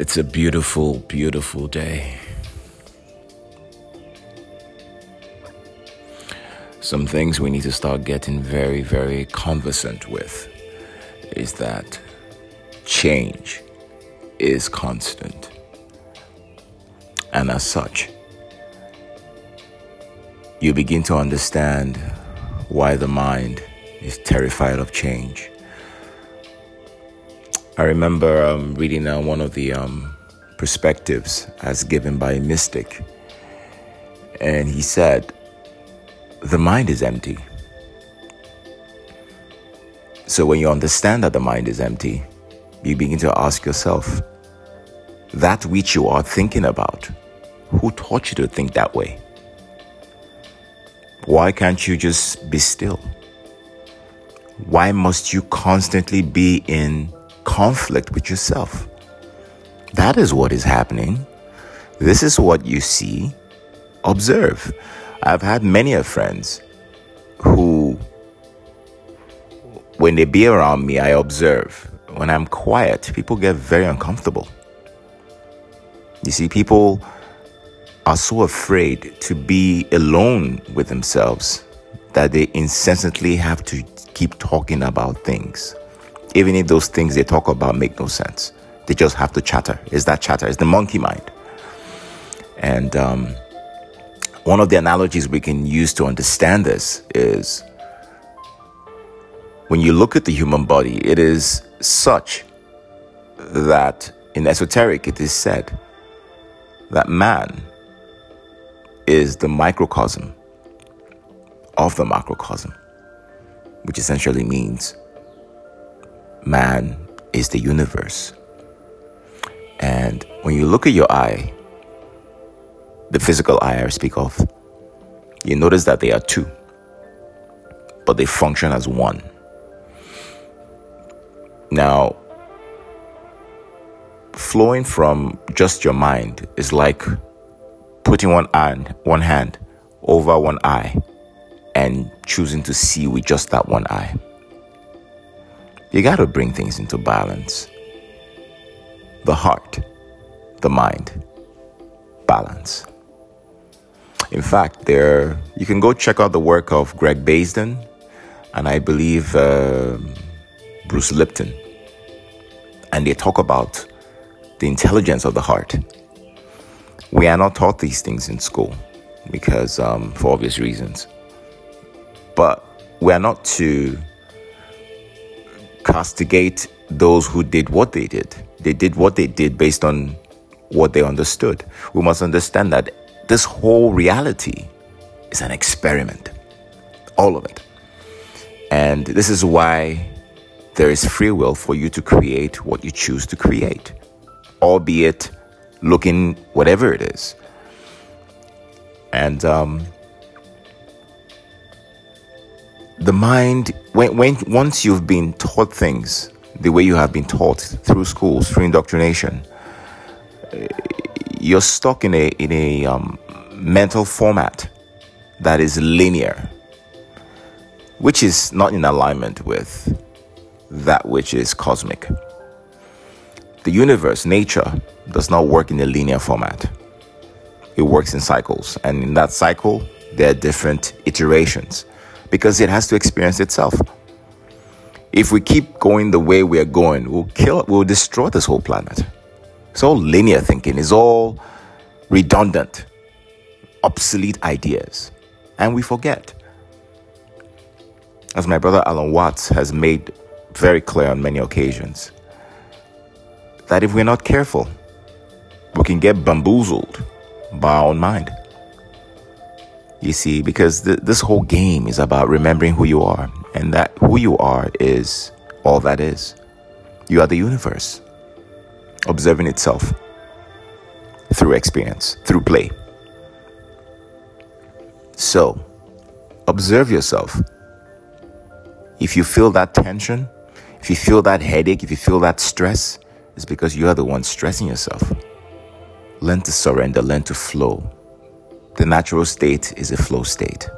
It's a beautiful, beautiful day. Some things we need to start getting very, very conversant with is that change is constant. And as such, you begin to understand why the mind is terrified of change. I remember um, reading one of the um, perspectives as given by a mystic, and he said, The mind is empty. So when you understand that the mind is empty, you begin to ask yourself, that which you are thinking about, who taught you to think that way? Why can't you just be still? Why must you constantly be in conflict with yourself? That is what is happening. This is what you see. Observe. I've had many of friends who, when they be around me, I observe. When I'm quiet, people get very uncomfortable. You see, people are so afraid to be alone with themselves that they incessantly have to keep talking about things. Even if those things they talk about make no sense, they just have to chatter. Is that chatter? It's the monkey mind. And um, one of the analogies we can use to understand this is when you look at the human body, it is such that in esoteric it is said that man is the microcosm of the macrocosm, which essentially means man is the universe. And when you look at your eye, the physical eye I speak of, you notice that they are two, but they function as one. Now, flowing from just your mind is like putting one hand, one hand over one eye and choosing to see with just that one eye. You got to bring things into balance. The heart, the mind, balance. In fact, there you can go check out the work of Gregg Braden and I believe uh, Bruce Lipton, and they talk about the intelligence of the heart. We are not taught these things in school because, um, for obvious reasons, but we are not to castigate those who did what they did. They did what they did based on what they understood. We must understand that this whole reality is an experiment, all of it. And this is why there is free will for you to create what you choose to create, albeit looking whatever it is. And um, the mind, when, when once you've been taught things the way you have been taught through schools, through indoctrination, eh, you're stuck in a in a um, mental format that is linear, which is not in alignment with that which is cosmic. The universe, nature, does not work in a linear format. It works in cycles, and in that cycle, there are different iterations because it has to experience itself. If we keep going the way we are going, we'll kill, we'll destroy this whole planet. It's all linear thinking, it's all redundant, obsolete ideas, and we forget. As my brother Alan Watts has made very clear on many occasions, that if we're not careful, we can get bamboozled by our own mind. You see, because th- this whole game is about remembering who you are, and that who you are is all that is. You are the universe, observing itself through experience, through play. So, observe yourself. If you feel that tension, if you feel that headache, if you feel that stress, it's because you are the one stressing yourself. Learn to surrender, learn to flow. The natural state is a flow state.